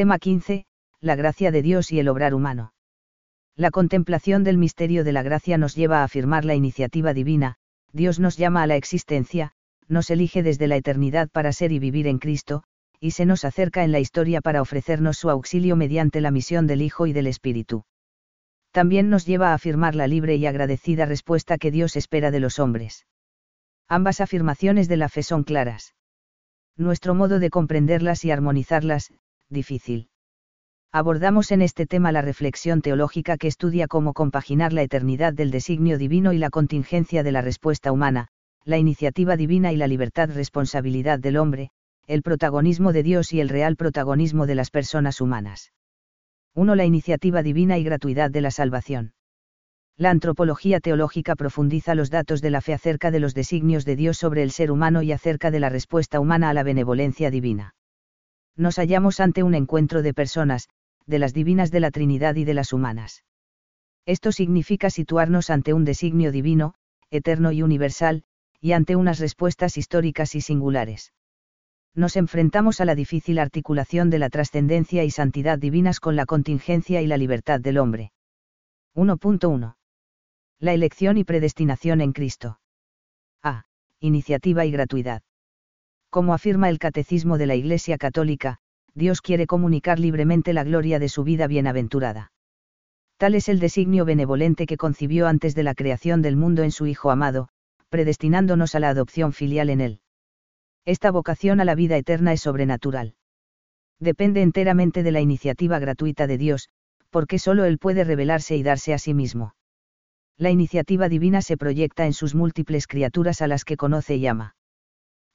Tema 15. La gracia de Dios y el obrar humano. La contemplación del misterio de la gracia nos lleva a afirmar la iniciativa divina, Dios nos llama a la existencia, nos elige desde la eternidad para ser y vivir en Cristo, y se nos acerca en la historia para ofrecernos su auxilio mediante la misión del Hijo y del Espíritu. También nos lleva a afirmar la libre y agradecida respuesta que Dios espera de los hombres. Ambas afirmaciones de la fe son claras. Nuestro modo de comprenderlas y armonizarlas, difícil. Abordamos en este tema la reflexión teológica que estudia cómo compaginar la eternidad del designio divino y la contingencia de la respuesta humana, la iniciativa divina y la libertad responsabilidad del hombre, el protagonismo de Dios y el real protagonismo de las personas humanas. 1. La iniciativa divina y gratuidad de la salvación. La antropología teológica profundiza los datos de la fe acerca de los designios de Dios sobre el ser humano y acerca de la respuesta humana a la benevolencia divina nos hallamos ante un encuentro de personas, de las divinas de la Trinidad y de las humanas. Esto significa situarnos ante un designio divino, eterno y universal, y ante unas respuestas históricas y singulares. Nos enfrentamos a la difícil articulación de la trascendencia y santidad divinas con la contingencia y la libertad del hombre. 1.1. La elección y predestinación en Cristo. A. Iniciativa y gratuidad. Como afirma el Catecismo de la Iglesia Católica, Dios quiere comunicar libremente la gloria de su vida bienaventurada. Tal es el designio benevolente que concibió antes de la creación del mundo en su Hijo amado, predestinándonos a la adopción filial en él. Esta vocación a la vida eterna es sobrenatural. Depende enteramente de la iniciativa gratuita de Dios, porque solo Él puede revelarse y darse a sí mismo. La iniciativa divina se proyecta en sus múltiples criaturas a las que conoce y ama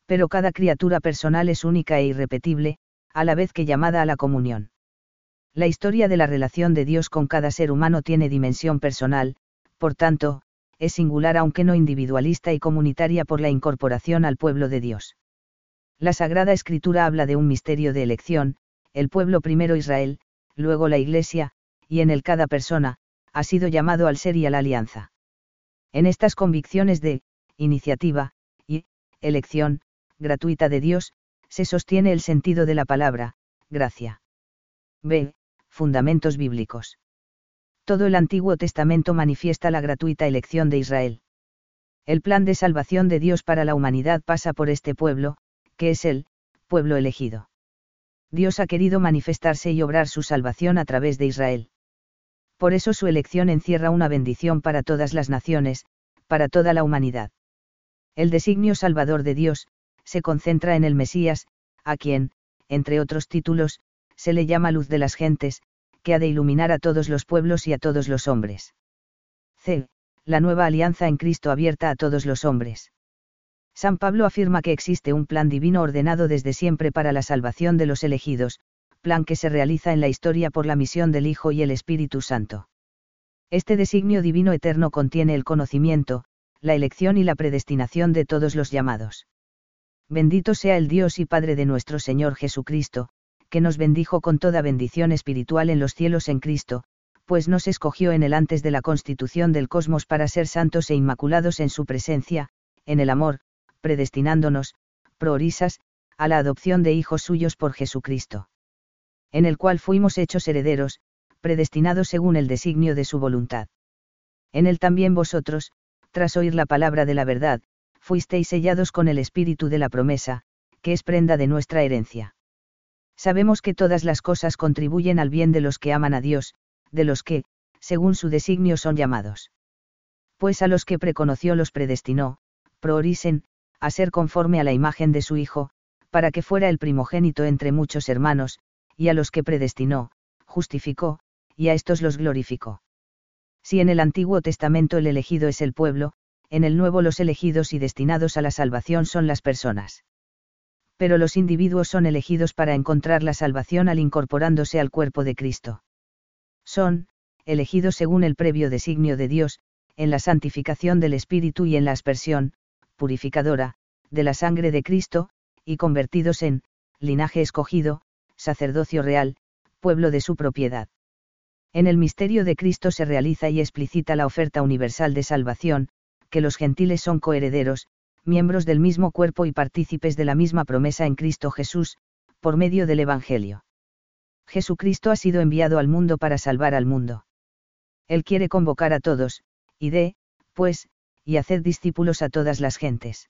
pero cada criatura personal es única e irrepetible, a la vez que llamada a la comunión. La historia de la relación de Dios con cada ser humano tiene dimensión personal, por tanto, es singular aunque no individualista y comunitaria por la incorporación al pueblo de Dios. La Sagrada Escritura habla de un misterio de elección, el pueblo primero Israel, luego la Iglesia, y en el cada persona, ha sido llamado al ser y a la alianza. En estas convicciones de, iniciativa, y, elección, gratuita de Dios, se sostiene el sentido de la palabra, gracia. B. Fundamentos bíblicos. Todo el Antiguo Testamento manifiesta la gratuita elección de Israel. El plan de salvación de Dios para la humanidad pasa por este pueblo, que es el, pueblo elegido. Dios ha querido manifestarse y obrar su salvación a través de Israel. Por eso su elección encierra una bendición para todas las naciones, para toda la humanidad. El designio salvador de Dios, se concentra en el Mesías, a quien, entre otros títulos, se le llama luz de las gentes, que ha de iluminar a todos los pueblos y a todos los hombres. C. La nueva alianza en Cristo abierta a todos los hombres. San Pablo afirma que existe un plan divino ordenado desde siempre para la salvación de los elegidos, plan que se realiza en la historia por la misión del Hijo y el Espíritu Santo. Este designio divino eterno contiene el conocimiento, la elección y la predestinación de todos los llamados bendito sea el Dios y Padre de nuestro Señor Jesucristo, que nos bendijo con toda bendición espiritual en los cielos en Cristo, pues nos escogió en el antes de la constitución del cosmos para ser santos e inmaculados en su presencia, en el amor, predestinándonos, proorisas, a la adopción de hijos suyos por Jesucristo. En el cual fuimos hechos herederos, predestinados según el designio de su voluntad. En él también vosotros, tras oír la palabra de la verdad, fuisteis sellados con el espíritu de la promesa, que es prenda de nuestra herencia. Sabemos que todas las cosas contribuyen al bien de los que aman a Dios, de los que, según su designio son llamados. Pues a los que preconoció los predestinó, proorisen, a ser conforme a la imagen de su Hijo, para que fuera el primogénito entre muchos hermanos, y a los que predestinó, justificó, y a estos los glorificó. Si en el Antiguo Testamento el elegido es el pueblo, en el nuevo los elegidos y destinados a la salvación son las personas. Pero los individuos son elegidos para encontrar la salvación al incorporándose al cuerpo de Cristo. Son, elegidos según el previo designio de Dios, en la santificación del Espíritu y en la aspersión, purificadora, de la sangre de Cristo, y convertidos en, linaje escogido, sacerdocio real, pueblo de su propiedad. En el misterio de Cristo se realiza y explicita la oferta universal de salvación, que los gentiles son coherederos, miembros del mismo cuerpo y partícipes de la misma promesa en Cristo Jesús, por medio del Evangelio. Jesucristo ha sido enviado al mundo para salvar al mundo. Él quiere convocar a todos, y de, pues, y hacer discípulos a todas las gentes.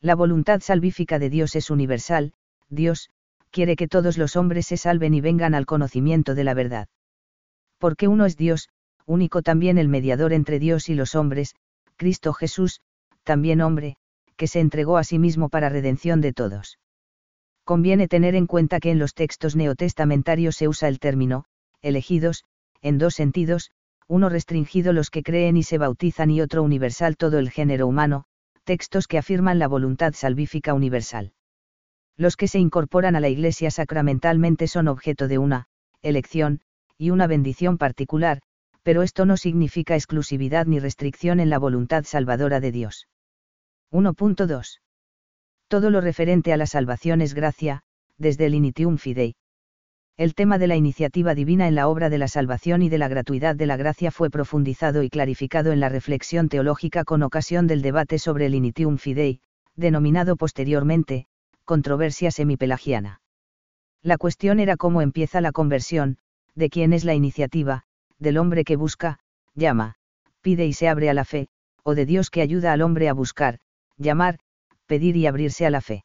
La voluntad salvífica de Dios es universal, Dios, quiere que todos los hombres se salven y vengan al conocimiento de la verdad. Porque uno es Dios, único también el mediador entre Dios y los hombres, Cristo Jesús, también hombre, que se entregó a sí mismo para redención de todos. Conviene tener en cuenta que en los textos neotestamentarios se usa el término, elegidos, en dos sentidos, uno restringido los que creen y se bautizan y otro universal todo el género humano, textos que afirman la voluntad salvífica universal. Los que se incorporan a la Iglesia sacramentalmente son objeto de una, elección, y una bendición particular, pero esto no significa exclusividad ni restricción en la voluntad salvadora de Dios. 1.2. Todo lo referente a la salvación es gracia, desde el Initium Fidei. El tema de la iniciativa divina en la obra de la salvación y de la gratuidad de la gracia fue profundizado y clarificado en la reflexión teológica con ocasión del debate sobre el Initium Fidei, denominado posteriormente, controversia semipelagiana. La cuestión era cómo empieza la conversión, de quién es la iniciativa, del hombre que busca, llama, pide y se abre a la fe, o de Dios que ayuda al hombre a buscar, llamar, pedir y abrirse a la fe.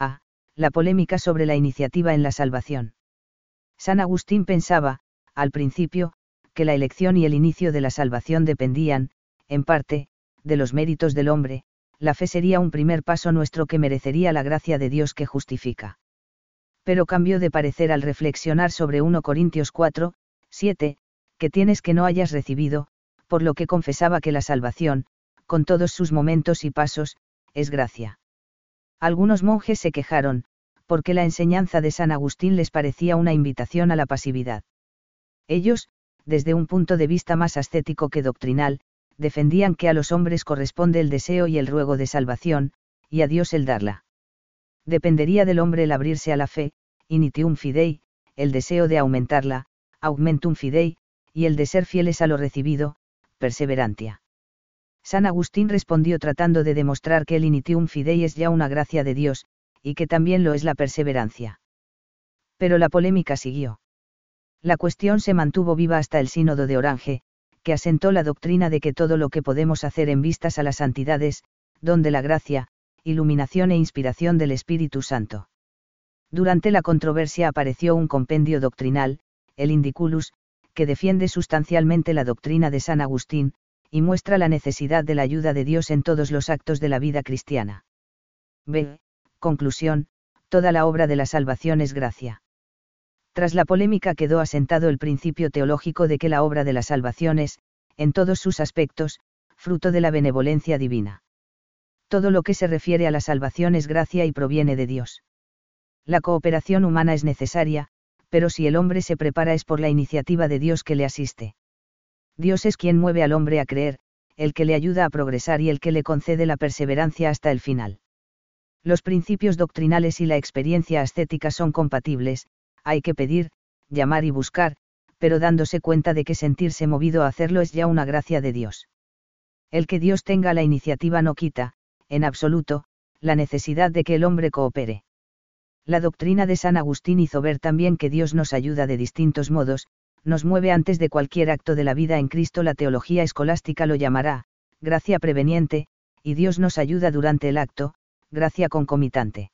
A. La polémica sobre la iniciativa en la salvación. San Agustín pensaba, al principio, que la elección y el inicio de la salvación dependían, en parte, de los méritos del hombre, la fe sería un primer paso nuestro que merecería la gracia de Dios que justifica. Pero cambió de parecer al reflexionar sobre 1 Corintios 4, 7, que tienes que no hayas recibido, por lo que confesaba que la salvación, con todos sus momentos y pasos, es gracia. Algunos monjes se quejaron, porque la enseñanza de San Agustín les parecía una invitación a la pasividad. Ellos, desde un punto de vista más ascético que doctrinal, defendían que a los hombres corresponde el deseo y el ruego de salvación, y a Dios el darla. Dependería del hombre el abrirse a la fe, initium fidei, el deseo de aumentarla, augmentum fidei, y el de ser fieles a lo recibido, perseverantia. San Agustín respondió tratando de demostrar que el initium fidei es ya una gracia de Dios, y que también lo es la perseverancia. Pero la polémica siguió. La cuestión se mantuvo viva hasta el sínodo de Orange, que asentó la doctrina de que todo lo que podemos hacer en vistas a las santidades, donde la gracia, iluminación e inspiración del Espíritu Santo. Durante la controversia apareció un compendio doctrinal, el Indiculus, que defiende sustancialmente la doctrina de San Agustín, y muestra la necesidad de la ayuda de Dios en todos los actos de la vida cristiana. B. Conclusión, toda la obra de la salvación es gracia. Tras la polémica quedó asentado el principio teológico de que la obra de la salvación es, en todos sus aspectos, fruto de la benevolencia divina. Todo lo que se refiere a la salvación es gracia y proviene de Dios. La cooperación humana es necesaria, pero si el hombre se prepara es por la iniciativa de Dios que le asiste. Dios es quien mueve al hombre a creer, el que le ayuda a progresar y el que le concede la perseverancia hasta el final. Los principios doctrinales y la experiencia ascética son compatibles, hay que pedir, llamar y buscar, pero dándose cuenta de que sentirse movido a hacerlo es ya una gracia de Dios. El que Dios tenga la iniciativa no quita, en absoluto, la necesidad de que el hombre coopere. La doctrina de San Agustín hizo ver también que Dios nos ayuda de distintos modos, nos mueve antes de cualquier acto de la vida en Cristo la teología escolástica lo llamará, gracia preveniente, y Dios nos ayuda durante el acto, gracia concomitante.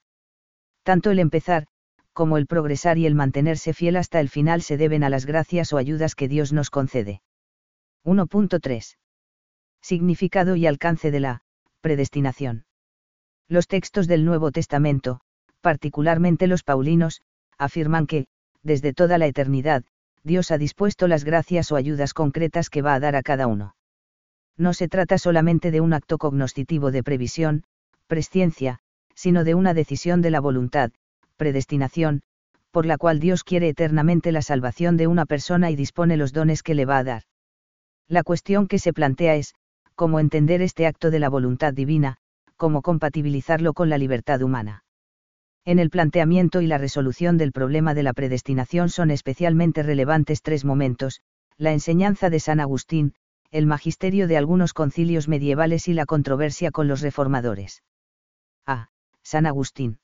Tanto el empezar, como el progresar y el mantenerse fiel hasta el final se deben a las gracias o ayudas que Dios nos concede. 1.3. Significado y alcance de la predestinación. Los textos del Nuevo Testamento, particularmente los paulinos, afirman que, desde toda la eternidad, Dios ha dispuesto las gracias o ayudas concretas que va a dar a cada uno. No se trata solamente de un acto cognoscitivo de previsión, presciencia, sino de una decisión de la voluntad, predestinación, por la cual Dios quiere eternamente la salvación de una persona y dispone los dones que le va a dar. La cuestión que se plantea es, cómo entender este acto de la voluntad divina, cómo compatibilizarlo con la libertad humana. En el planteamiento y la resolución del problema de la predestinación son especialmente relevantes tres momentos, la enseñanza de San Agustín, el magisterio de algunos concilios medievales y la controversia con los reformadores. A. San Agustín.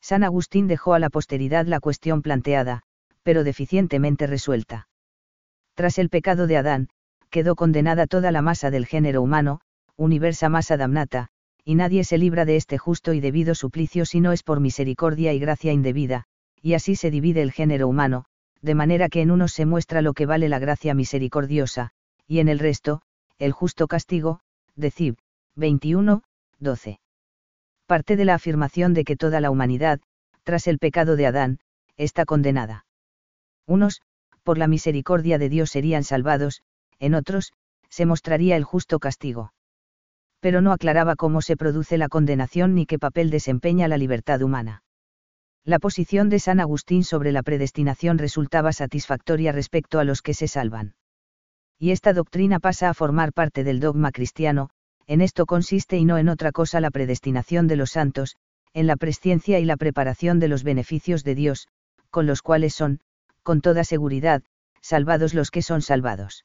San Agustín dejó a la posteridad la cuestión planteada, pero deficientemente resuelta. Tras el pecado de Adán, quedó condenada toda la masa del género humano, universa masa damnata, y nadie se libra de este justo y debido suplicio si no es por misericordia y gracia indebida, y así se divide el género humano, de manera que en unos se muestra lo que vale la gracia misericordiosa, y en el resto, el justo castigo, decib. 21, 12. Parte de la afirmación de que toda la humanidad, tras el pecado de Adán, está condenada. Unos, por la misericordia de Dios serían salvados, en otros, se mostraría el justo castigo. Pero no aclaraba cómo se produce la condenación ni qué papel desempeña la libertad humana. La posición de San Agustín sobre la predestinación resultaba satisfactoria respecto a los que se salvan. Y esta doctrina pasa a formar parte del dogma cristiano, en esto consiste y no en otra cosa la predestinación de los santos, en la presciencia y la preparación de los beneficios de Dios, con los cuales son, con toda seguridad, salvados los que son salvados.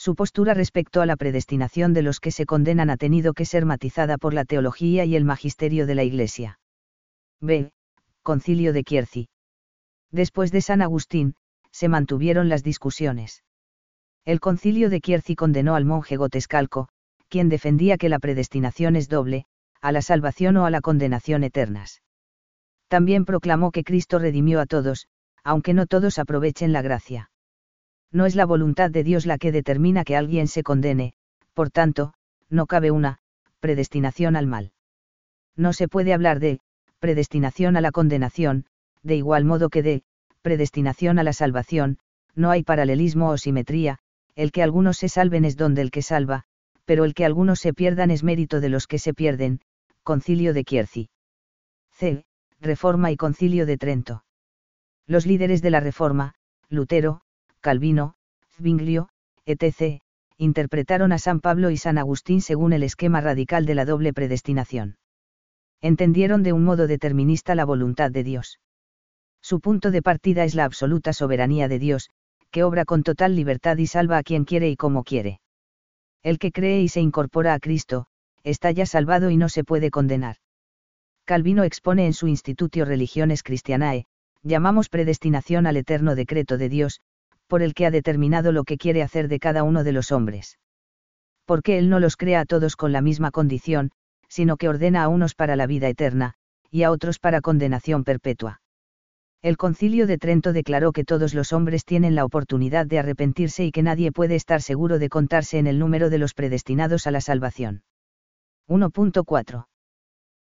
Su postura respecto a la predestinación de los que se condenan ha tenido que ser matizada por la teología y el magisterio de la Iglesia. B. Concilio de Quierci. Después de San Agustín, se mantuvieron las discusiones. El concilio de Quierci condenó al monje Gotescalco, quien defendía que la predestinación es doble, a la salvación o a la condenación eternas. También proclamó que Cristo redimió a todos, aunque no todos aprovechen la gracia. No es la voluntad de Dios la que determina que alguien se condene, por tanto, no cabe una, predestinación al mal. No se puede hablar de, predestinación a la condenación, de igual modo que de, predestinación a la salvación, no hay paralelismo o simetría, el que algunos se salven es don del que salva, pero el que algunos se pierdan es mérito de los que se pierden, Concilio de Quierci. C. Reforma y Concilio de Trento. Los líderes de la Reforma, Lutero, Calvino, Zwinglio, etc., interpretaron a San Pablo y San Agustín según el esquema radical de la doble predestinación. Entendieron de un modo determinista la voluntad de Dios. Su punto de partida es la absoluta soberanía de Dios, que obra con total libertad y salva a quien quiere y como quiere. El que cree y se incorpora a Cristo, está ya salvado y no se puede condenar. Calvino expone en su Institutio Religiones Christianae, llamamos predestinación al eterno decreto de Dios, por el que ha determinado lo que quiere hacer de cada uno de los hombres. Porque Él no los crea a todos con la misma condición, sino que ordena a unos para la vida eterna, y a otros para condenación perpetua. El concilio de Trento declaró que todos los hombres tienen la oportunidad de arrepentirse y que nadie puede estar seguro de contarse en el número de los predestinados a la salvación. 1.4.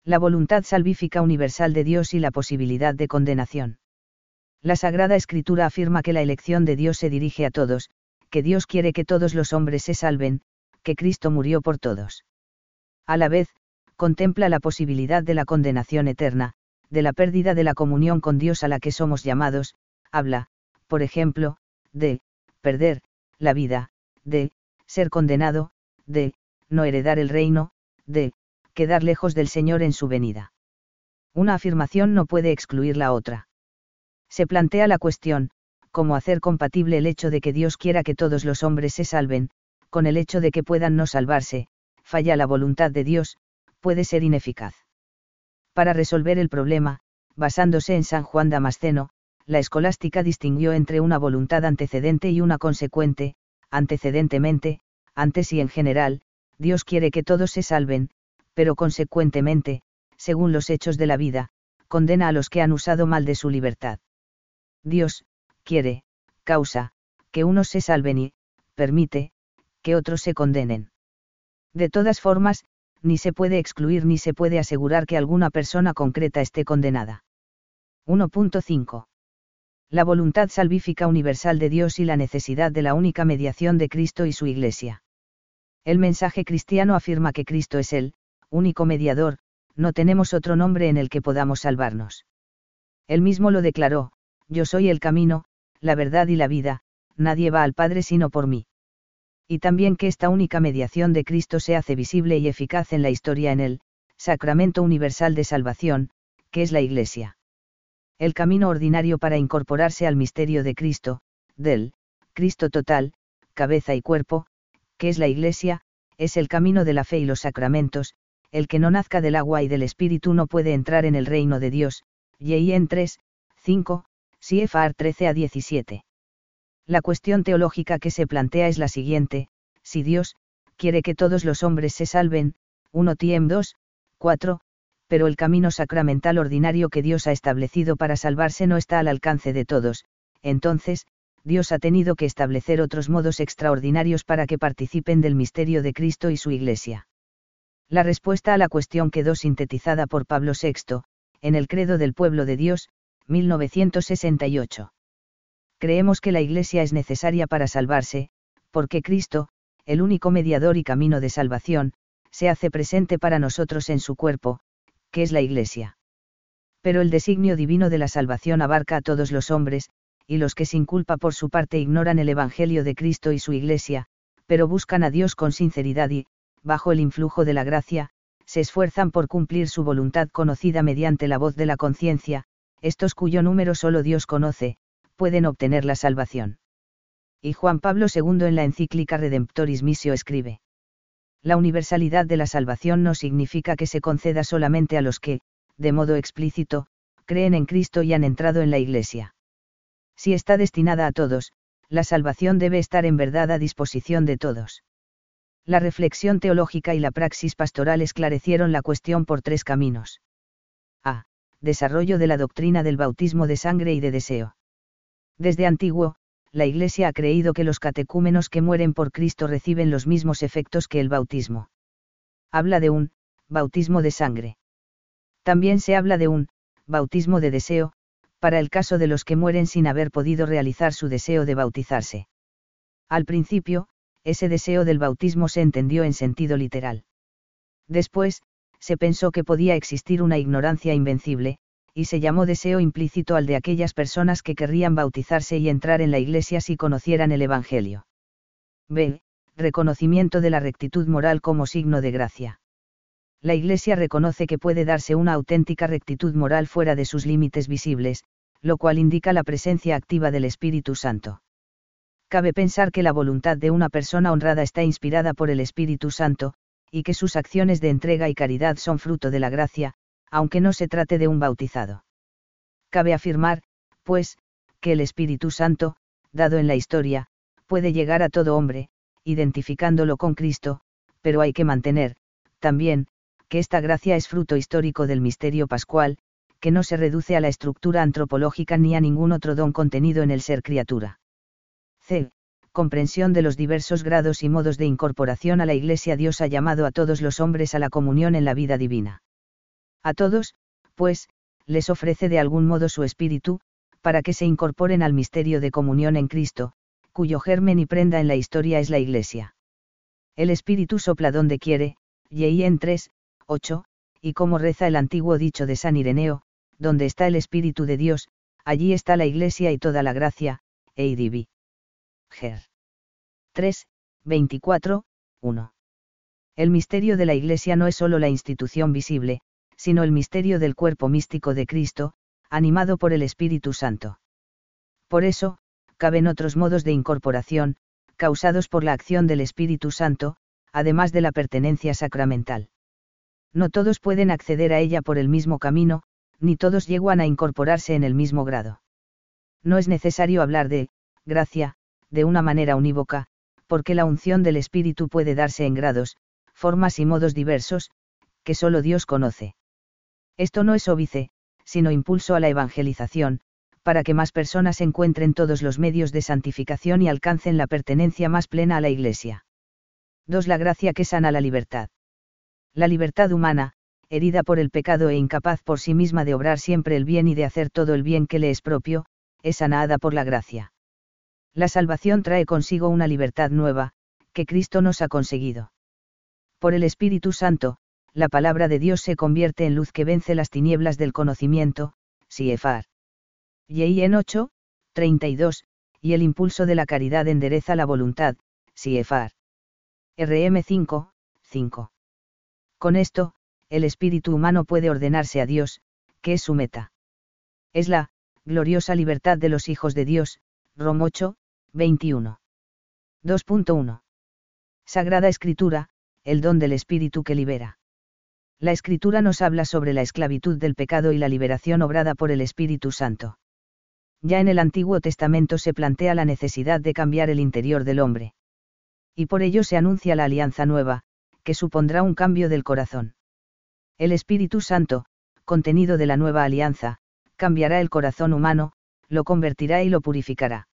La voluntad salvífica universal de Dios y la posibilidad de condenación. La Sagrada Escritura afirma que la elección de Dios se dirige a todos, que Dios quiere que todos los hombres se salven, que Cristo murió por todos. A la vez, contempla la posibilidad de la condenación eterna, de la pérdida de la comunión con Dios a la que somos llamados, habla, por ejemplo, de, perder, la vida, de, ser condenado, de, no heredar el reino, de, quedar lejos del Señor en su venida. Una afirmación no puede excluir la otra. Se plantea la cuestión, cómo hacer compatible el hecho de que Dios quiera que todos los hombres se salven, con el hecho de que puedan no salvarse, falla la voluntad de Dios, puede ser ineficaz. Para resolver el problema, basándose en San Juan Damasceno, la escolástica distinguió entre una voluntad antecedente y una consecuente, antecedentemente, antes y en general, Dios quiere que todos se salven, pero consecuentemente, según los hechos de la vida, condena a los que han usado mal de su libertad. Dios, quiere, causa, que unos se salven y, permite, que otros se condenen. De todas formas, ni se puede excluir ni se puede asegurar que alguna persona concreta esté condenada. 1.5. La voluntad salvífica universal de Dios y la necesidad de la única mediación de Cristo y su Iglesia. El mensaje cristiano afirma que Cristo es el único mediador, no tenemos otro nombre en el que podamos salvarnos. Él mismo lo declaró, yo soy el camino, la verdad y la vida, nadie va al Padre sino por mí y también que esta única mediación de Cristo se hace visible y eficaz en la historia en el sacramento universal de salvación, que es la Iglesia. El camino ordinario para incorporarse al misterio de Cristo, del Cristo total, cabeza y cuerpo, que es la Iglesia, es el camino de la fe y los sacramentos, el que no nazca del agua y del Espíritu no puede entrar en el reino de Dios, y en 3, 5, CFR 13 a 17. La cuestión teológica que se plantea es la siguiente, si Dios, quiere que todos los hombres se salven, 1 Tiem 2, 4, pero el camino sacramental ordinario que Dios ha establecido para salvarse no está al alcance de todos, entonces, Dios ha tenido que establecer otros modos extraordinarios para que participen del misterio de Cristo y su Iglesia. La respuesta a la cuestión quedó sintetizada por Pablo VI, en el Credo del Pueblo de Dios, 1968. Creemos que la Iglesia es necesaria para salvarse, porque Cristo, el único mediador y camino de salvación, se hace presente para nosotros en su cuerpo, que es la Iglesia. Pero el designio divino de la salvación abarca a todos los hombres, y los que sin culpa por su parte ignoran el Evangelio de Cristo y su Iglesia, pero buscan a Dios con sinceridad y, bajo el influjo de la gracia, se esfuerzan por cumplir su voluntad conocida mediante la voz de la conciencia, estos cuyo número solo Dios conoce, pueden obtener la salvación. Y Juan Pablo II en la encíclica Redemptoris Missio escribe. La universalidad de la salvación no significa que se conceda solamente a los que, de modo explícito, creen en Cristo y han entrado en la Iglesia. Si está destinada a todos, la salvación debe estar en verdad a disposición de todos. La reflexión teológica y la praxis pastoral esclarecieron la cuestión por tres caminos. Desarrollo de la doctrina del bautismo de sangre y de deseo. Desde antiguo, la Iglesia ha creído que los catecúmenos que mueren por Cristo reciben los mismos efectos que el bautismo. Habla de un, bautismo de sangre. También se habla de un, bautismo de deseo, para el caso de los que mueren sin haber podido realizar su deseo de bautizarse. Al principio, ese deseo del bautismo se entendió en sentido literal. Después, se pensó que podía existir una ignorancia invencible, y se llamó deseo implícito al de aquellas personas que querrían bautizarse y entrar en la Iglesia si conocieran el Evangelio. B. Reconocimiento de la rectitud moral como signo de gracia. La Iglesia reconoce que puede darse una auténtica rectitud moral fuera de sus límites visibles, lo cual indica la presencia activa del Espíritu Santo. Cabe pensar que la voluntad de una persona honrada está inspirada por el Espíritu Santo, y que sus acciones de entrega y caridad son fruto de la gracia, aunque no se trate de un bautizado. Cabe afirmar, pues, que el Espíritu Santo, dado en la historia, puede llegar a todo hombre, identificándolo con Cristo, pero hay que mantener, también, que esta gracia es fruto histórico del misterio pascual, que no se reduce a la estructura antropológica ni a ningún otro don contenido en el ser criatura. C. Comprensión de los diversos grados y modos de incorporación a la Iglesia Dios ha llamado a todos los hombres a la comunión en la vida divina. A todos, pues, les ofrece de algún modo su espíritu, para que se incorporen al misterio de comunión en Cristo, cuyo germen y prenda en la historia es la Iglesia. El espíritu sopla donde quiere, y en 3, 8, y como reza el antiguo dicho de San Ireneo, donde está el espíritu de Dios, allí está la Iglesia y toda la gracia, Eidivi. Ger. 3, 24, 1. El misterio de la Iglesia no es sólo la institución visible, sino el misterio del cuerpo místico de Cristo, animado por el Espíritu Santo. Por eso, caben otros modos de incorporación, causados por la acción del Espíritu Santo, además de la pertenencia sacramental. No todos pueden acceder a ella por el mismo camino, ni todos llegan a incorporarse en el mismo grado. No es necesario hablar de, gracia, de una manera unívoca, porque la unción del Espíritu puede darse en grados, formas y modos diversos, que solo Dios conoce. Esto no es óbice, sino impulso a la evangelización, para que más personas encuentren todos los medios de santificación y alcancen la pertenencia más plena a la Iglesia. 2. La gracia que sana la libertad. La libertad humana, herida por el pecado e incapaz por sí misma de obrar siempre el bien y de hacer todo el bien que le es propio, es sanada por la gracia. La salvación trae consigo una libertad nueva, que Cristo nos ha conseguido. Por el Espíritu Santo, la palabra de Dios se convierte en luz que vence las tinieblas del conocimiento, Siefar. Y en 8, 32, y el impulso de la caridad endereza la voluntad, Siefar. RM 5, 5. Con esto, el espíritu humano puede ordenarse a Dios, que es su meta. Es la, gloriosa libertad de los hijos de Dios, Rom 8, 21. 2.1. Sagrada Escritura, el don del Espíritu que libera. La Escritura nos habla sobre la esclavitud del pecado y la liberación obrada por el Espíritu Santo. Ya en el Antiguo Testamento se plantea la necesidad de cambiar el interior del hombre. Y por ello se anuncia la alianza nueva, que supondrá un cambio del corazón. El Espíritu Santo, contenido de la nueva alianza, cambiará el corazón humano, lo convertirá y lo purificará.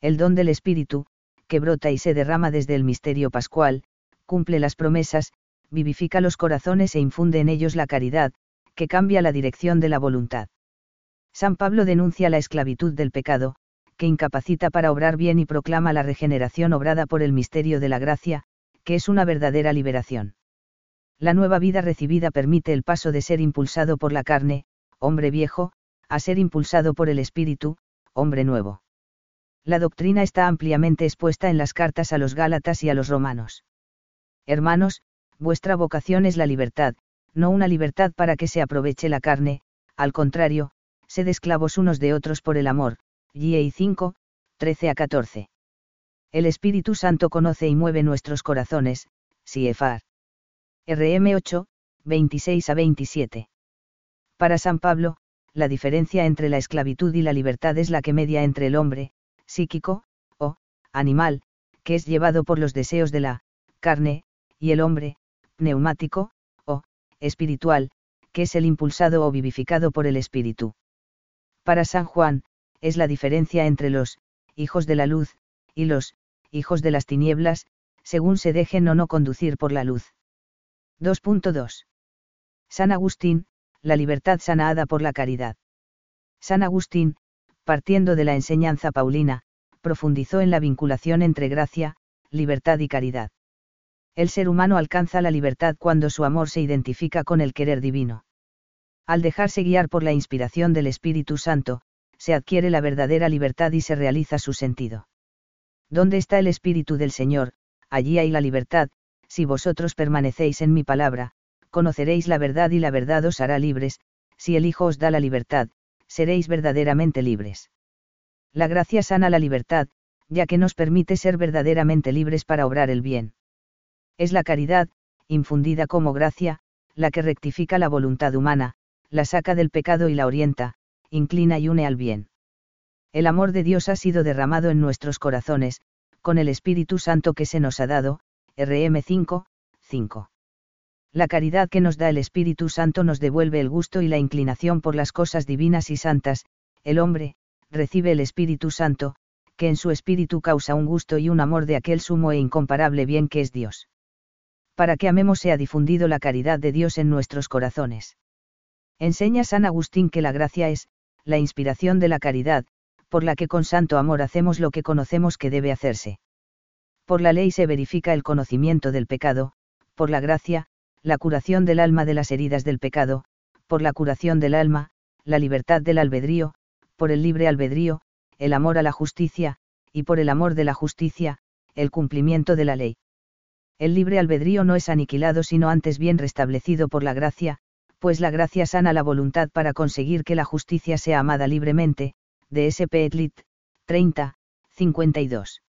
El don del Espíritu, que brota y se derrama desde el misterio pascual, cumple las promesas, vivifica los corazones e infunde en ellos la caridad, que cambia la dirección de la voluntad. San Pablo denuncia la esclavitud del pecado, que incapacita para obrar bien y proclama la regeneración obrada por el misterio de la gracia, que es una verdadera liberación. La nueva vida recibida permite el paso de ser impulsado por la carne, hombre viejo, a ser impulsado por el espíritu, hombre nuevo. La doctrina está ampliamente expuesta en las cartas a los Gálatas y a los romanos. Hermanos, vuestra vocación es la libertad, no una libertad para que se aproveche la carne, al contrario, sed esclavos unos de otros por el amor, y 5, 13 a 14. El Espíritu Santo conoce y mueve nuestros corazones, Siefar. RM 8, 26 a 27. Para San Pablo, la diferencia entre la esclavitud y la libertad es la que media entre el hombre, psíquico, o, animal, que es llevado por los deseos de la carne, y el hombre, pneumático, o, espiritual, que es el impulsado o vivificado por el espíritu. Para San Juan, es la diferencia entre los hijos de la luz, y los hijos de las tinieblas, según se dejen o no conducir por la luz. 2.2. San Agustín, la libertad sanada por la caridad. San Agustín, partiendo de la enseñanza paulina, profundizó en la vinculación entre gracia, libertad y caridad. El ser humano alcanza la libertad cuando su amor se identifica con el querer divino. Al dejarse guiar por la inspiración del Espíritu Santo, se adquiere la verdadera libertad y se realiza su sentido. ¿Dónde está el Espíritu del Señor? Allí hay la libertad, si vosotros permanecéis en mi palabra, conoceréis la verdad y la verdad os hará libres, si el Hijo os da la libertad, seréis verdaderamente libres. La gracia sana la libertad, ya que nos permite ser verdaderamente libres para obrar el bien. Es la caridad, infundida como gracia, la que rectifica la voluntad humana, la saca del pecado y la orienta, inclina y une al bien. El amor de Dios ha sido derramado en nuestros corazones, con el Espíritu Santo que se nos ha dado, RM 5, 5. La caridad que nos da el Espíritu Santo nos devuelve el gusto y la inclinación por las cosas divinas y santas, el hombre, recibe el Espíritu Santo, que en su espíritu causa un gusto y un amor de aquel sumo e incomparable bien que es Dios. Para que amemos se ha difundido la caridad de Dios en nuestros corazones. Enseña San Agustín que la gracia es, la inspiración de la caridad, por la que con santo amor hacemos lo que conocemos que debe hacerse. Por la ley se verifica el conocimiento del pecado, por la gracia, la curación del alma de las heridas del pecado, por la curación del alma, la libertad del albedrío, por el libre albedrío, el amor a la justicia, y por el amor de la justicia, el cumplimiento de la ley. El libre albedrío no es aniquilado sino antes bien restablecido por la gracia, pues la gracia sana la voluntad para conseguir que la justicia sea amada libremente, de S. Petlit, 30, 52.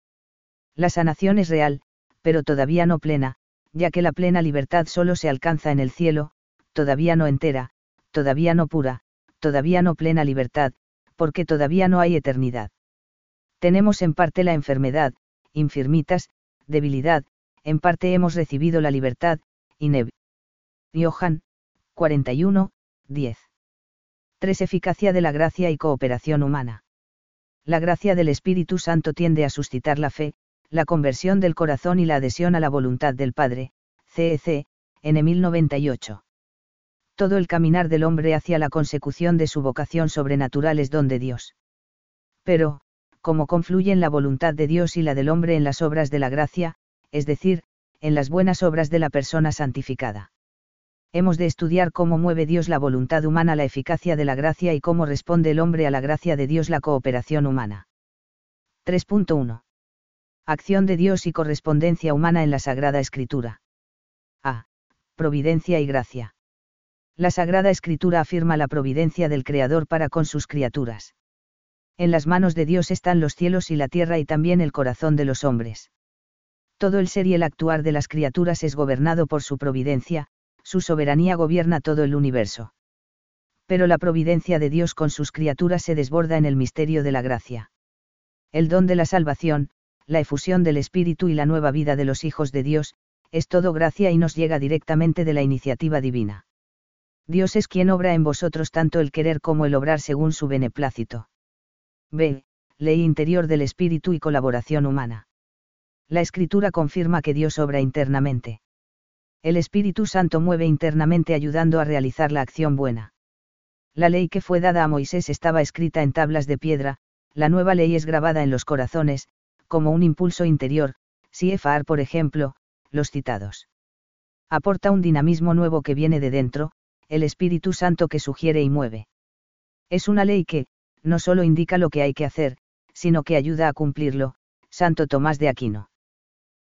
La sanación es real, pero todavía no plena, ya que la plena libertad solo se alcanza en el cielo, todavía no entera, todavía no pura, todavía no plena libertad, porque todavía no hay eternidad. Tenemos en parte la enfermedad, infirmitas, debilidad, en parte hemos recibido la libertad, Ineb. Johan, 41, 10. 3. Eficacia de la gracia y cooperación humana. La gracia del Espíritu Santo tiende a suscitar la fe, la conversión del corazón y la adhesión a la voluntad del Padre, CEC, en 1098. Todo el caminar del hombre hacia la consecución de su vocación sobrenatural es don de Dios. Pero, como confluyen la voluntad de Dios y la del hombre en las obras de la gracia, es decir, en las buenas obras de la persona santificada hemos de estudiar cómo mueve Dios la voluntad humana la eficacia de la gracia y cómo responde el hombre a la gracia de Dios la cooperación humana. 3.1. Acción de Dios y correspondencia humana en la Sagrada Escritura. A. Providencia y gracia. La Sagrada Escritura afirma la providencia del Creador para con sus criaturas. En las manos de Dios están los cielos y la tierra y también el corazón de los hombres. Todo el ser y el actuar de las criaturas es gobernado por su providencia, su soberanía gobierna todo el universo. Pero la providencia de Dios con sus criaturas se desborda en el misterio de la gracia. El don de la salvación, la efusión del Espíritu y la nueva vida de los hijos de Dios, es todo gracia y nos llega directamente de la iniciativa divina. Dios es quien obra en vosotros tanto el querer como el obrar según su beneplácito. B. Ley interior del Espíritu y colaboración humana. La Escritura confirma que Dios obra internamente. El Espíritu Santo mueve internamente ayudando a realizar la acción buena. La ley que fue dada a Moisés estaba escrita en tablas de piedra, la nueva ley es grabada en los corazones, como un impulso interior, Efar por ejemplo, los citados. Aporta un dinamismo nuevo que viene de dentro, el Espíritu Santo que sugiere y mueve. Es una ley que, no solo indica lo que hay que hacer, sino que ayuda a cumplirlo, Santo Tomás de Aquino.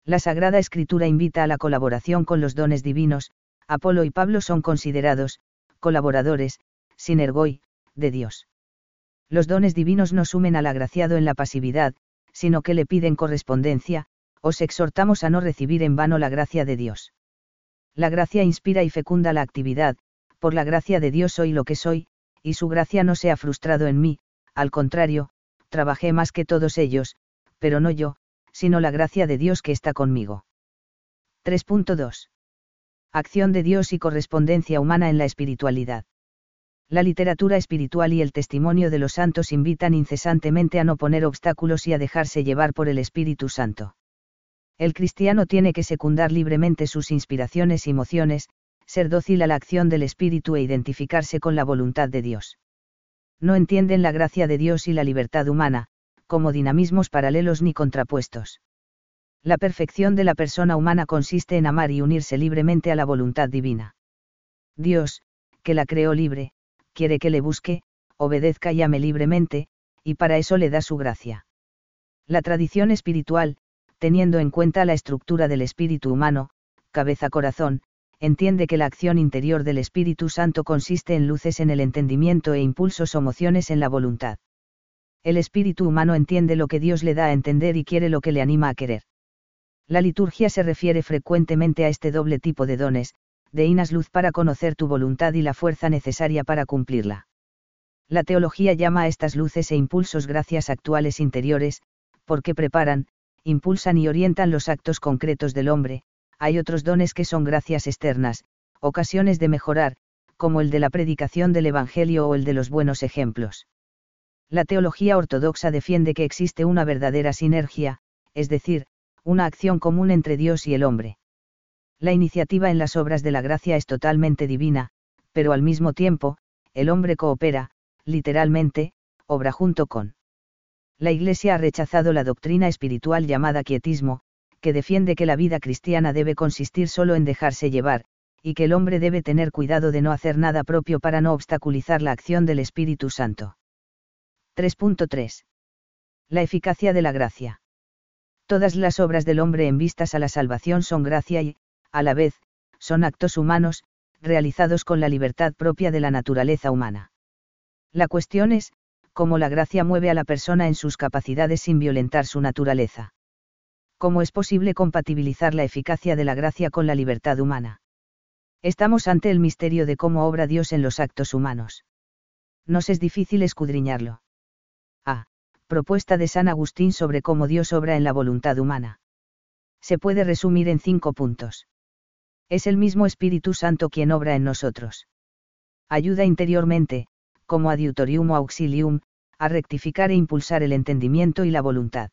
La Sagrada Escritura invita a la colaboración con los dones divinos, Apolo y Pablo son considerados, colaboradores, sinergoi, de Dios. Los dones divinos no sumen al agraciado en la pasividad, sino que le piden correspondencia, os exhortamos a no recibir en vano la gracia de Dios. La gracia inspira y fecunda la actividad, por la gracia de Dios soy lo que soy, y su gracia no se ha frustrado en mí, al contrario, trabajé más que todos ellos, pero no yo, sino la gracia de Dios que está conmigo. 3.2. Acción de Dios y correspondencia humana en la espiritualidad. La literatura espiritual y el testimonio de los santos invitan incesantemente a no poner obstáculos y a dejarse llevar por el Espíritu Santo. El cristiano tiene que secundar libremente sus inspiraciones y emociones, ser dócil a la acción del Espíritu e identificarse con la voluntad de Dios. No entienden la gracia de Dios y la libertad humana, como dinamismos paralelos ni contrapuestos. La perfección de la persona humana consiste en amar y unirse libremente a la voluntad divina. Dios, que la creó libre, quiere que le busque, obedezca y ame libremente, y para eso le da su gracia. La tradición espiritual, teniendo en cuenta la estructura del espíritu humano, cabeza-corazón, entiende que la acción interior del Espíritu Santo consiste en luces en el entendimiento e impulsos o mociones en la voluntad. El espíritu humano entiende lo que Dios le da a entender y quiere lo que le anima a querer. La liturgia se refiere frecuentemente a este doble tipo de dones, de inas luz para conocer tu voluntad y la fuerza necesaria para cumplirla. La teología llama a estas luces e impulsos gracias actuales interiores, porque preparan, impulsan y orientan los actos concretos del hombre, hay otros dones que son gracias externas, ocasiones de mejorar, como el de la predicación del Evangelio o el de los buenos ejemplos. La teología ortodoxa defiende que existe una verdadera sinergia, es decir, una acción común entre Dios y el hombre. La iniciativa en las obras de la gracia es totalmente divina, pero al mismo tiempo, el hombre coopera, literalmente, obra junto con. La Iglesia ha rechazado la doctrina espiritual llamada quietismo, que defiende que la vida cristiana debe consistir solo en dejarse llevar, y que el hombre debe tener cuidado de no hacer nada propio para no obstaculizar la acción del Espíritu Santo. 3.3. La eficacia de la gracia. Todas las obras del hombre en vistas a la salvación son gracia y, a la vez, son actos humanos, realizados con la libertad propia de la naturaleza humana. La cuestión es, cómo la gracia mueve a la persona en sus capacidades sin violentar su naturaleza. ¿Cómo es posible compatibilizar la eficacia de la gracia con la libertad humana? Estamos ante el misterio de cómo obra Dios en los actos humanos. Nos es difícil escudriñarlo. A. Propuesta de San Agustín sobre cómo Dios obra en la voluntad humana. Se puede resumir en cinco puntos. Es el mismo Espíritu Santo quien obra en nosotros. Ayuda interiormente, como adiutorium o auxilium, a rectificar e impulsar el entendimiento y la voluntad.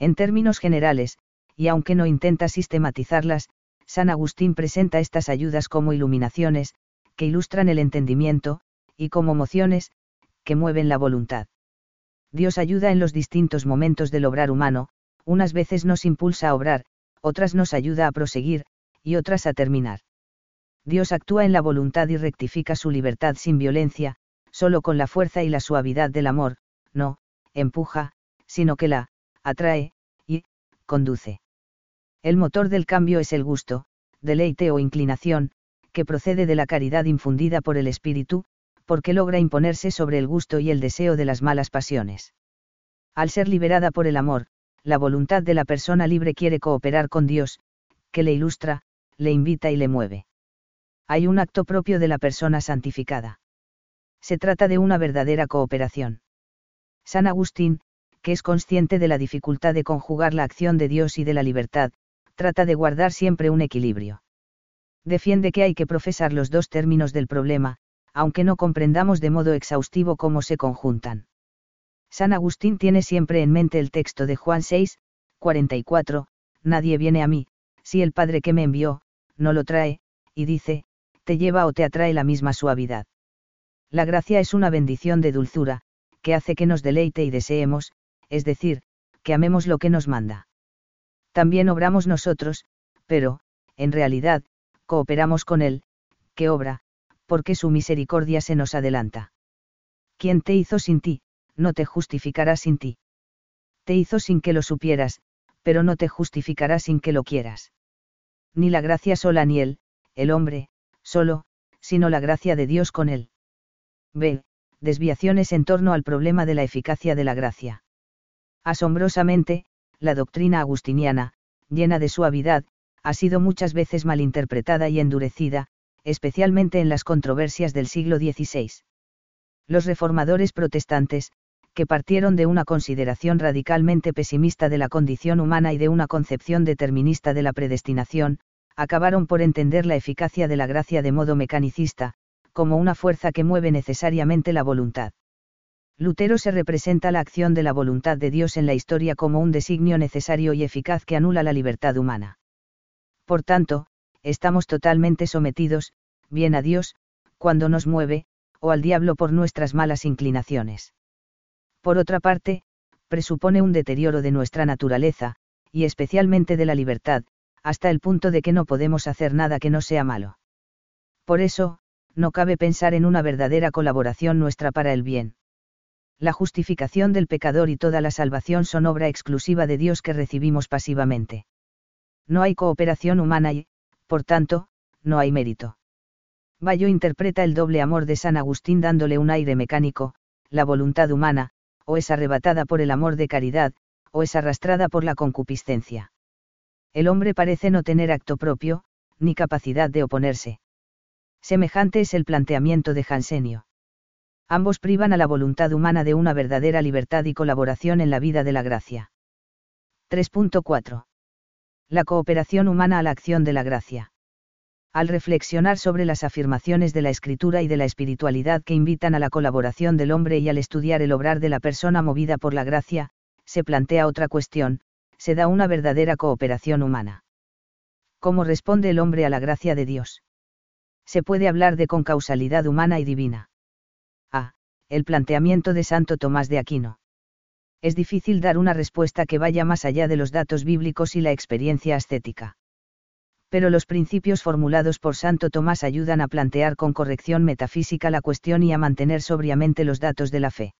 En términos generales, y aunque no intenta sistematizarlas, San Agustín presenta estas ayudas como iluminaciones, que ilustran el entendimiento, y como mociones, que mueven la voluntad. Dios ayuda en los distintos momentos del obrar humano, unas veces nos impulsa a obrar, otras nos ayuda a proseguir, y otras a terminar. Dios actúa en la voluntad y rectifica su libertad sin violencia, solo con la fuerza y la suavidad del amor, no, empuja, sino que la, atrae, y, conduce. El motor del cambio es el gusto, deleite o inclinación, que procede de la caridad infundida por el espíritu, porque logra imponerse sobre el gusto y el deseo de las malas pasiones. Al ser liberada por el amor, la voluntad de la persona libre quiere cooperar con Dios, que le ilustra, le invita y le mueve. Hay un acto propio de la persona santificada. Se trata de una verdadera cooperación. San Agustín, que es consciente de la dificultad de conjugar la acción de Dios y de la libertad, trata de guardar siempre un equilibrio. Defiende que hay que profesar los dos términos del problema, aunque no comprendamos de modo exhaustivo cómo se conjuntan. San Agustín tiene siempre en mente el texto de Juan 6, 44, Nadie viene a mí, si el Padre que me envió, no lo trae, y dice, te lleva o te atrae la misma suavidad. La gracia es una bendición de dulzura, que hace que nos deleite y deseemos, es decir, que amemos lo que nos manda. También obramos nosotros, pero, en realidad, cooperamos con Él, que obra, porque su misericordia se nos adelanta. Quien te hizo sin ti, no te justificará sin ti. Te hizo sin que lo supieras, pero no te justificará sin que lo quieras. Ni la gracia sola ni él, el hombre, solo, sino la gracia de Dios con él. B. Desviaciones en torno al problema de la eficacia de la gracia. Asombrosamente, la doctrina agustiniana, llena de suavidad, ha sido muchas veces malinterpretada y endurecida, especialmente en las controversias del siglo XVI. Los reformadores protestantes, que partieron de una consideración radicalmente pesimista de la condición humana y de una concepción determinista de la predestinación, acabaron por entender la eficacia de la gracia de modo mecanicista, como una fuerza que mueve necesariamente la voluntad. Lutero se representa la acción de la voluntad de Dios en la historia como un designio necesario y eficaz que anula la libertad humana. Por tanto, estamos totalmente sometidos, bien a Dios, cuando nos mueve, o al diablo por nuestras malas inclinaciones. Por otra parte, presupone un deterioro de nuestra naturaleza, y especialmente de la libertad, hasta el punto de que no podemos hacer nada que no sea malo. Por eso, no cabe pensar en una verdadera colaboración nuestra para el bien la justificación del pecador y toda la salvación son obra exclusiva de Dios que recibimos pasivamente. No hay cooperación humana y, por tanto, no hay mérito. Bayo interpreta el doble amor de San Agustín dándole un aire mecánico, la voluntad humana, o es arrebatada por el amor de caridad, o es arrastrada por la concupiscencia. El hombre parece no tener acto propio, ni capacidad de oponerse. Semejante es el planteamiento de Jansenio. Ambos privan a la voluntad humana de una verdadera libertad y colaboración en la vida de la gracia. 3.4. La cooperación humana a la acción de la gracia. Al reflexionar sobre las afirmaciones de la escritura y de la espiritualidad que invitan a la colaboración del hombre y al estudiar el obrar de la persona movida por la gracia, se plantea otra cuestión, se da una verdadera cooperación humana. ¿Cómo responde el hombre a la gracia de Dios? Se puede hablar de concausalidad humana y divina el planteamiento de Santo Tomás de Aquino. Es difícil dar una respuesta que vaya más allá de los datos bíblicos y la experiencia ascética. Pero los principios formulados por Santo Tomás ayudan a plantear con corrección metafísica la cuestión y a mantener sobriamente los datos de la fe.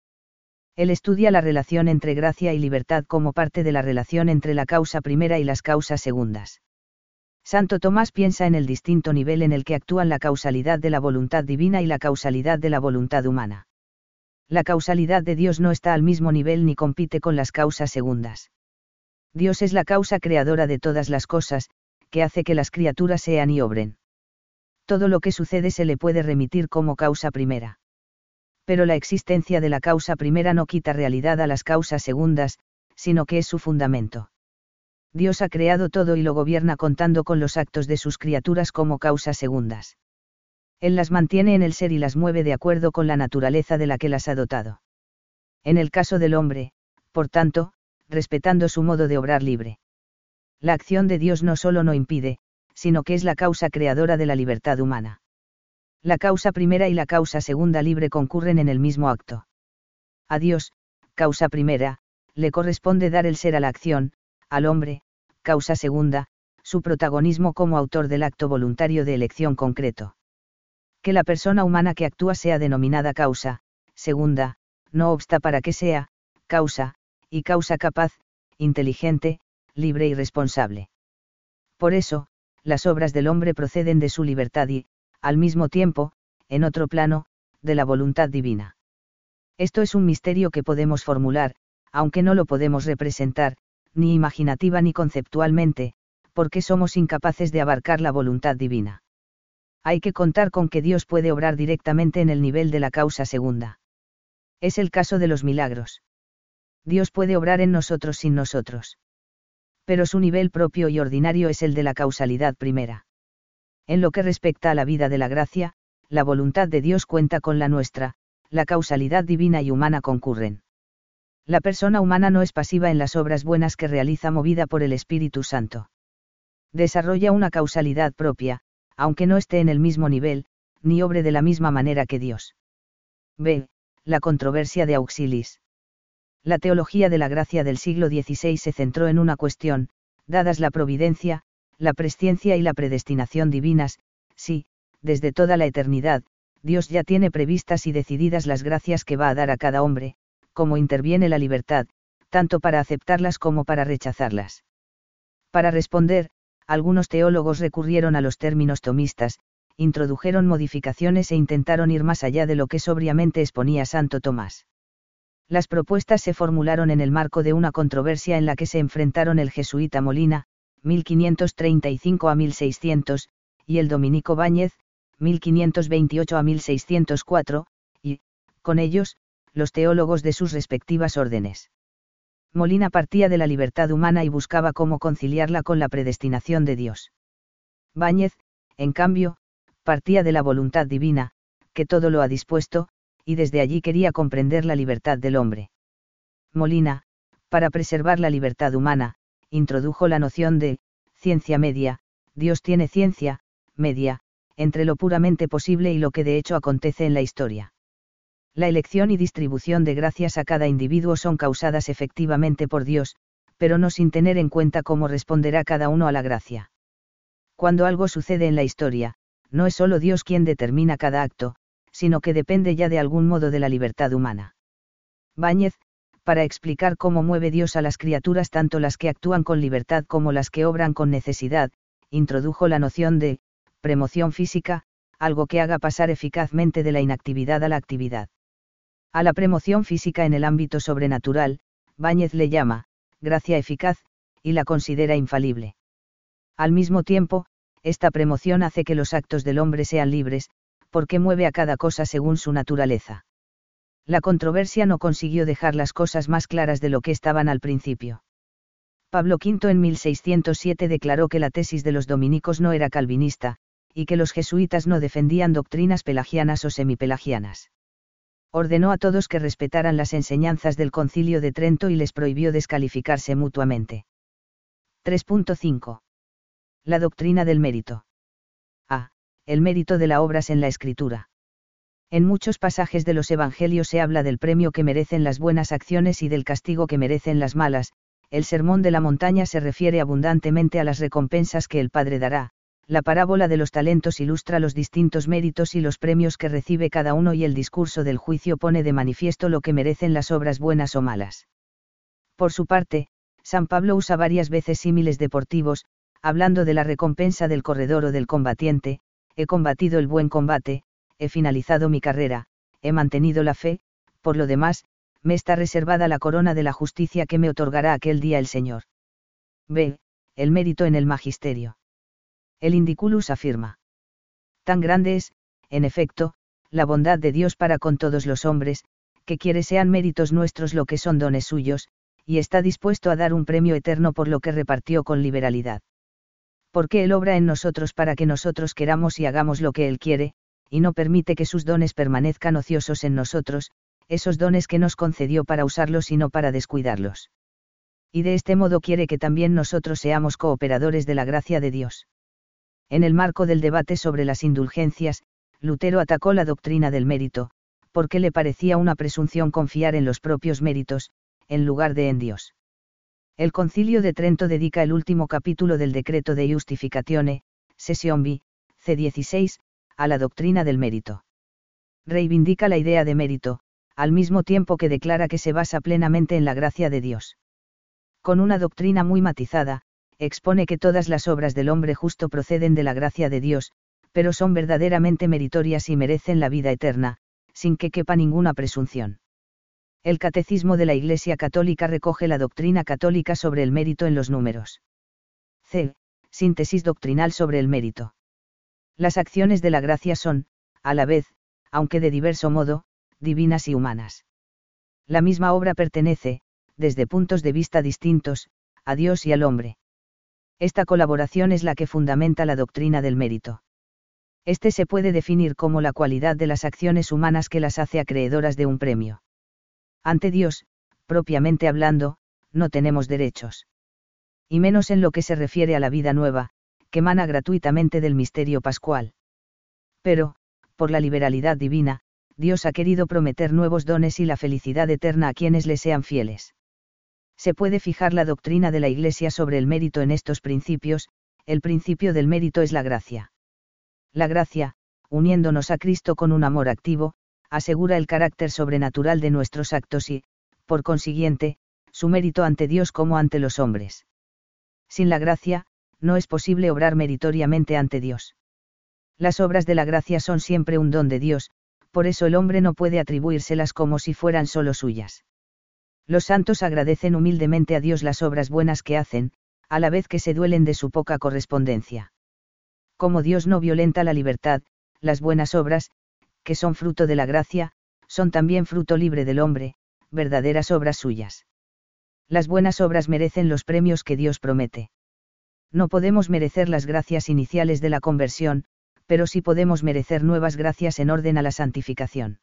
Él estudia la relación entre gracia y libertad como parte de la relación entre la causa primera y las causas segundas. Santo Tomás piensa en el distinto nivel en el que actúan la causalidad de la voluntad divina y la causalidad de la voluntad humana la causalidad de Dios no está al mismo nivel ni compite con las causas segundas. Dios es la causa creadora de todas las cosas, que hace que las criaturas sean y obren. Todo lo que sucede se le puede remitir como causa primera. Pero la existencia de la causa primera no quita realidad a las causas segundas, sino que es su fundamento. Dios ha creado todo y lo gobierna contando con los actos de sus criaturas como causas segundas. Él las mantiene en el ser y las mueve de acuerdo con la naturaleza de la que las ha dotado. En el caso del hombre, por tanto, respetando su modo de obrar libre. La acción de Dios no solo no impide, sino que es la causa creadora de la libertad humana. La causa primera y la causa segunda libre concurren en el mismo acto. A Dios, causa primera, le corresponde dar el ser a la acción, al hombre, causa segunda, su protagonismo como autor del acto voluntario de elección concreto que la persona humana que actúa sea denominada causa, segunda, no obsta para que sea, causa, y causa capaz, inteligente, libre y responsable. Por eso, las obras del hombre proceden de su libertad y, al mismo tiempo, en otro plano, de la voluntad divina. Esto es un misterio que podemos formular, aunque no lo podemos representar, ni imaginativa ni conceptualmente, porque somos incapaces de abarcar la voluntad divina Hay que contar con que Dios puede obrar directamente en el nivel de la causa segunda. Es el caso de los milagros. Dios puede obrar en nosotros sin nosotros. Pero su nivel propio y ordinario es el de la causalidad primera. En lo que respecta a la vida de la gracia, la voluntad de Dios cuenta con la nuestra, la causalidad divina y humana concurren. La persona humana no es pasiva en las obras buenas que realiza movida por el Espíritu Santo. Desarrolla una causalidad propia, aunque no esté en el mismo nivel, ni obre de la misma manera que Dios. B. La controversia de Auxilis. La teología de la gracia del siglo XVI se centró en una cuestión, dadas la providencia, la presciencia y la predestinación divinas, si, desde toda la eternidad, Dios ya tiene previstas y decididas las gracias que va a dar a cada hombre, cómo interviene la libertad, tanto para aceptarlas como para rechazarlas. Para responder, algunos teólogos recurrieron a los términos tomistas, introdujeron modificaciones e intentaron ir más allá de lo que sobriamente exponía Santo Tomás. Las propuestas se formularon en el marco de una controversia en la que se enfrentaron el jesuita Molina, 1535 a 1600, y el dominico Báñez, 1528 a 1604, y, con ellos, los teólogos de sus respectivas órdenes. Molina partía de la libertad humana y buscaba cómo conciliarla con la predestinación de Dios. Báñez, en cambio, partía de la voluntad divina, que todo lo ha dispuesto, y desde allí quería comprender la libertad del hombre. Molina, para preservar la libertad humana, introdujo la noción de, ciencia media, Dios tiene ciencia, media, entre lo puramente posible y lo que de hecho acontece en la historia. La elección y distribución de gracias a cada individuo son causadas efectivamente por Dios, pero no sin tener en cuenta cómo responderá cada uno a la gracia. Cuando algo sucede en la historia, no es solo Dios quien determina cada acto, sino que depende ya de algún modo de la libertad humana. Báñez, para explicar cómo mueve Dios a las criaturas tanto las que actúan con libertad como las que obran con necesidad, introdujo la noción de, premoción física, algo que haga pasar eficazmente de la inactividad a la actividad. A la premoción física en el ámbito sobrenatural, Báñez le llama, gracia eficaz, y la considera infalible. Al mismo tiempo, esta premoción hace que los actos del hombre sean libres, porque mueve a cada cosa según su naturaleza. La controversia no consiguió dejar las cosas más claras de lo que estaban al principio. Pablo V en 1607 declaró que la tesis de los dominicos no era calvinista, y que los jesuitas no defendían doctrinas pelagianas o semipelagianas. Ordenó a todos que respetaran las enseñanzas del concilio de Trento y les prohibió descalificarse mutuamente. 3.5. La doctrina del mérito. El mérito de la obras en la escritura. En muchos pasajes de los Evangelios se habla del premio que merecen las buenas acciones y del castigo que merecen las malas, el sermón de la montaña se refiere abundantemente a las recompensas que el Padre dará, la parábola de los talentos ilustra los distintos méritos y los premios que recibe cada uno y el discurso del juicio pone de manifiesto lo que merecen las obras buenas o malas. Por su parte, San Pablo usa varias veces símiles deportivos, hablando de la recompensa del corredor o del combatiente, he combatido el buen combate, he finalizado mi carrera, he mantenido la fe, por lo demás, me está reservada la corona de la justicia que me otorgará aquel día el Señor. B. El mérito en el magisterio. El Indiculus afirma. Tan grande es, en efecto, la bondad de Dios para con todos los hombres, que quiere sean méritos nuestros lo que son dones suyos, y está dispuesto a dar un premio eterno por lo que repartió con liberalidad porque Él obra en nosotros para que nosotros queramos y hagamos lo que Él quiere, y no permite que sus dones permanezcan ociosos en nosotros, esos dones que nos concedió para usarlos y no para descuidarlos. Y de este modo quiere que también nosotros seamos cooperadores de la gracia de Dios. En el marco del debate sobre las indulgencias, Lutero atacó la doctrina del mérito, porque le parecía una presunción confiar en los propios méritos, en lugar de en Dios. El Concilio de Trento dedica el último capítulo del decreto de Justificatione, sesión B, C16, a la doctrina del mérito. Reivindica la idea de mérito, al mismo tiempo que declara que se basa plenamente en la gracia de Dios. Con una doctrina muy matizada, expone que todas las obras del hombre justo proceden de la gracia de Dios, pero son verdaderamente meritorias y merecen la vida eterna, sin que quepa ninguna presunción. El Catecismo de la Iglesia Católica recoge la doctrina católica sobre el mérito en los números. C. Síntesis doctrinal sobre el mérito. Las acciones de la gracia son, a la vez, aunque de diverso modo, divinas y humanas. La misma obra pertenece, desde puntos de vista distintos, a Dios y al hombre. Esta colaboración es la que fundamenta la doctrina del mérito. Este se puede definir como la cualidad de las acciones humanas que las hace acreedoras de un premio. Ante Dios, propiamente hablando, no tenemos derechos. Y menos en lo que se refiere a la vida nueva, que emana gratuitamente del misterio pascual. Pero, por la liberalidad divina, Dios ha querido prometer nuevos dones y la felicidad eterna a quienes le sean fieles. Se puede fijar la doctrina de la Iglesia sobre el mérito en estos principios, el principio del mérito es la gracia. La gracia, uniéndonos a Cristo con un amor activo, asegura el carácter sobrenatural de nuestros actos y, por consiguiente, su mérito ante Dios como ante los hombres. Sin la gracia, no es posible obrar meritoriamente ante Dios. Las obras de la gracia son siempre un don de Dios, por eso el hombre no puede atribuírselas como si fueran solo suyas. Los santos agradecen humildemente a Dios las obras buenas que hacen, a la vez que se duelen de su poca correspondencia. Como Dios no violenta la libertad, las buenas obras, que son fruto de la gracia, son también fruto libre del hombre, verdaderas obras suyas. Las buenas obras merecen los premios que Dios promete. No podemos merecer las gracias iniciales de la conversión, pero sí podemos merecer nuevas gracias en orden a la santificación.